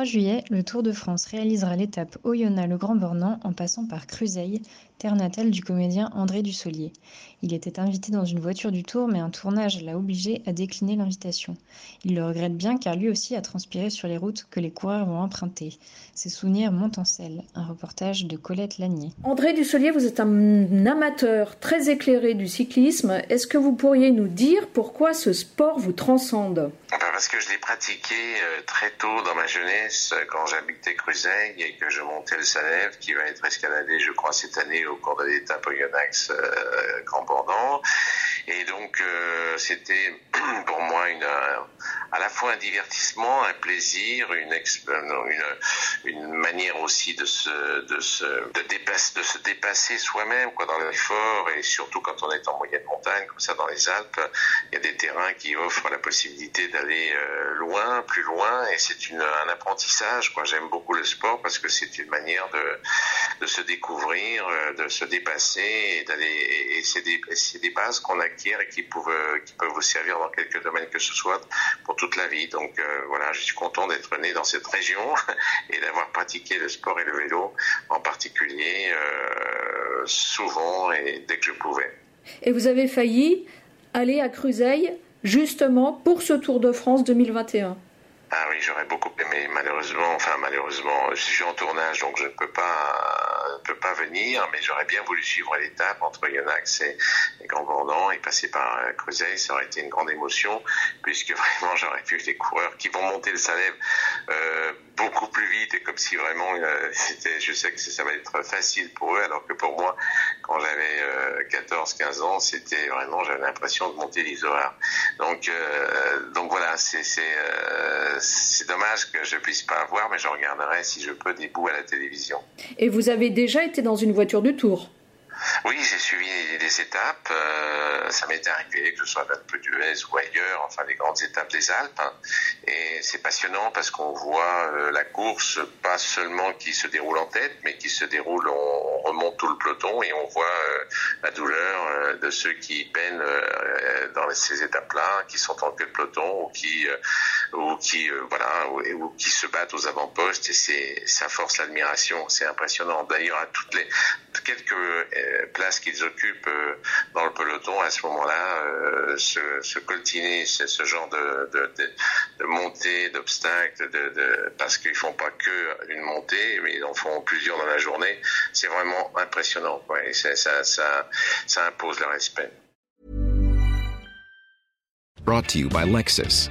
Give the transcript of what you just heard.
3 juillet, le Tour de France réalisera l'étape Oyonnax-le-Grand-Bornand en passant par Cruzeil, terre natale du comédien André Dussolier. Il était invité dans une voiture du Tour, mais un tournage l'a obligé à décliner l'invitation. Il le regrette bien car lui aussi a transpiré sur les routes que les coureurs vont emprunter. Ses souvenirs montent en selle. Un reportage de Colette Lanier. André Dussolier, vous êtes un amateur très éclairé du cyclisme. Est-ce que vous pourriez nous dire pourquoi ce sport vous transcende? Parce que je l'ai pratiqué euh, très tôt dans ma jeunesse, euh, quand j'habitais Cruzeil et que je montais le Salève, qui va être escaladé, je crois, cette année au cours de l'étape Oyonnax euh, Grand. Et donc, euh, c'était pour moi une, à la fois un divertissement, un plaisir, une, une, une manière aussi de se, de se, de dépasser, de se dépasser soi-même, quoi, dans l'effort, et surtout quand on est en moyenne montagne, comme ça dans les Alpes, il y a des terrains qui offrent la possibilité d'aller euh, loin, plus loin, et c'est un apprentissage, quoi. J'aime beaucoup le sport parce que c'est une manière de, de se découvrir, euh, de se dépasser, et d'aller, et c'est des, des bases qu'on acquiert et qui peuvent, qui peuvent vous servir dans quelques domaines que ce soit pour toute la vie. Donc euh, voilà, je suis content d'être né dans cette région et d'avoir pratiqué le sport et le vélo en particulier euh, souvent et dès que je pouvais. Et vous avez failli aller à Cruzeil justement pour ce Tour de France 2021 ah oui, j'aurais beaucoup aimé. Malheureusement, enfin malheureusement, je suis en tournage, donc je ne peux pas, ne peux pas venir, mais j'aurais bien voulu suivre l'étape entre Yonax et, et Grand et passer par euh, Cruzeil. Ça aurait été une grande émotion, puisque vraiment j'aurais vu des coureurs qui vont monter le Salève euh, beaucoup plus vite et comme si vraiment euh, je sais que ça va être facile pour eux, alors que pour moi, quand j'avais euh, 14-15 ans, c'était vraiment, j'avais l'impression de monter l'Isoar. Donc, euh, donc voilà, c'est, euh, dommage que je puisse pas avoir, mais je regarderai si je peux des bouts à la télévision. Et vous avez déjà été dans une voiture de tour oui, j'ai suivi des étapes. Euh, ça m'est arrivé, que ce soit à l'Alpe d'Huez ou ailleurs, enfin les grandes étapes des Alpes. Hein. Et c'est passionnant parce qu'on voit euh, la course pas seulement qui se déroule en tête, mais qui se déroule, on, remonte tout le peloton et on voit euh, la douleur de ceux qui peinent dans ces étapes-là, qui sont en queue de peloton ou qui, ou qui, voilà, ou, qui se battent aux avant-postes. Et c'est, ça force l'admiration. C'est impressionnant. D'ailleurs, à toutes les quelques places qu'ils occupent dans le peloton à ce moment-là, euh, se, se, coltiner ce, ce genre de, de, montée, d'obstacles, de, parce qu'ils font pas que une montée, mais ils en font plusieurs dans la journée. C'est vraiment impressionnant. Ça, ça, ça impose le respect. Brought to you by Lexus.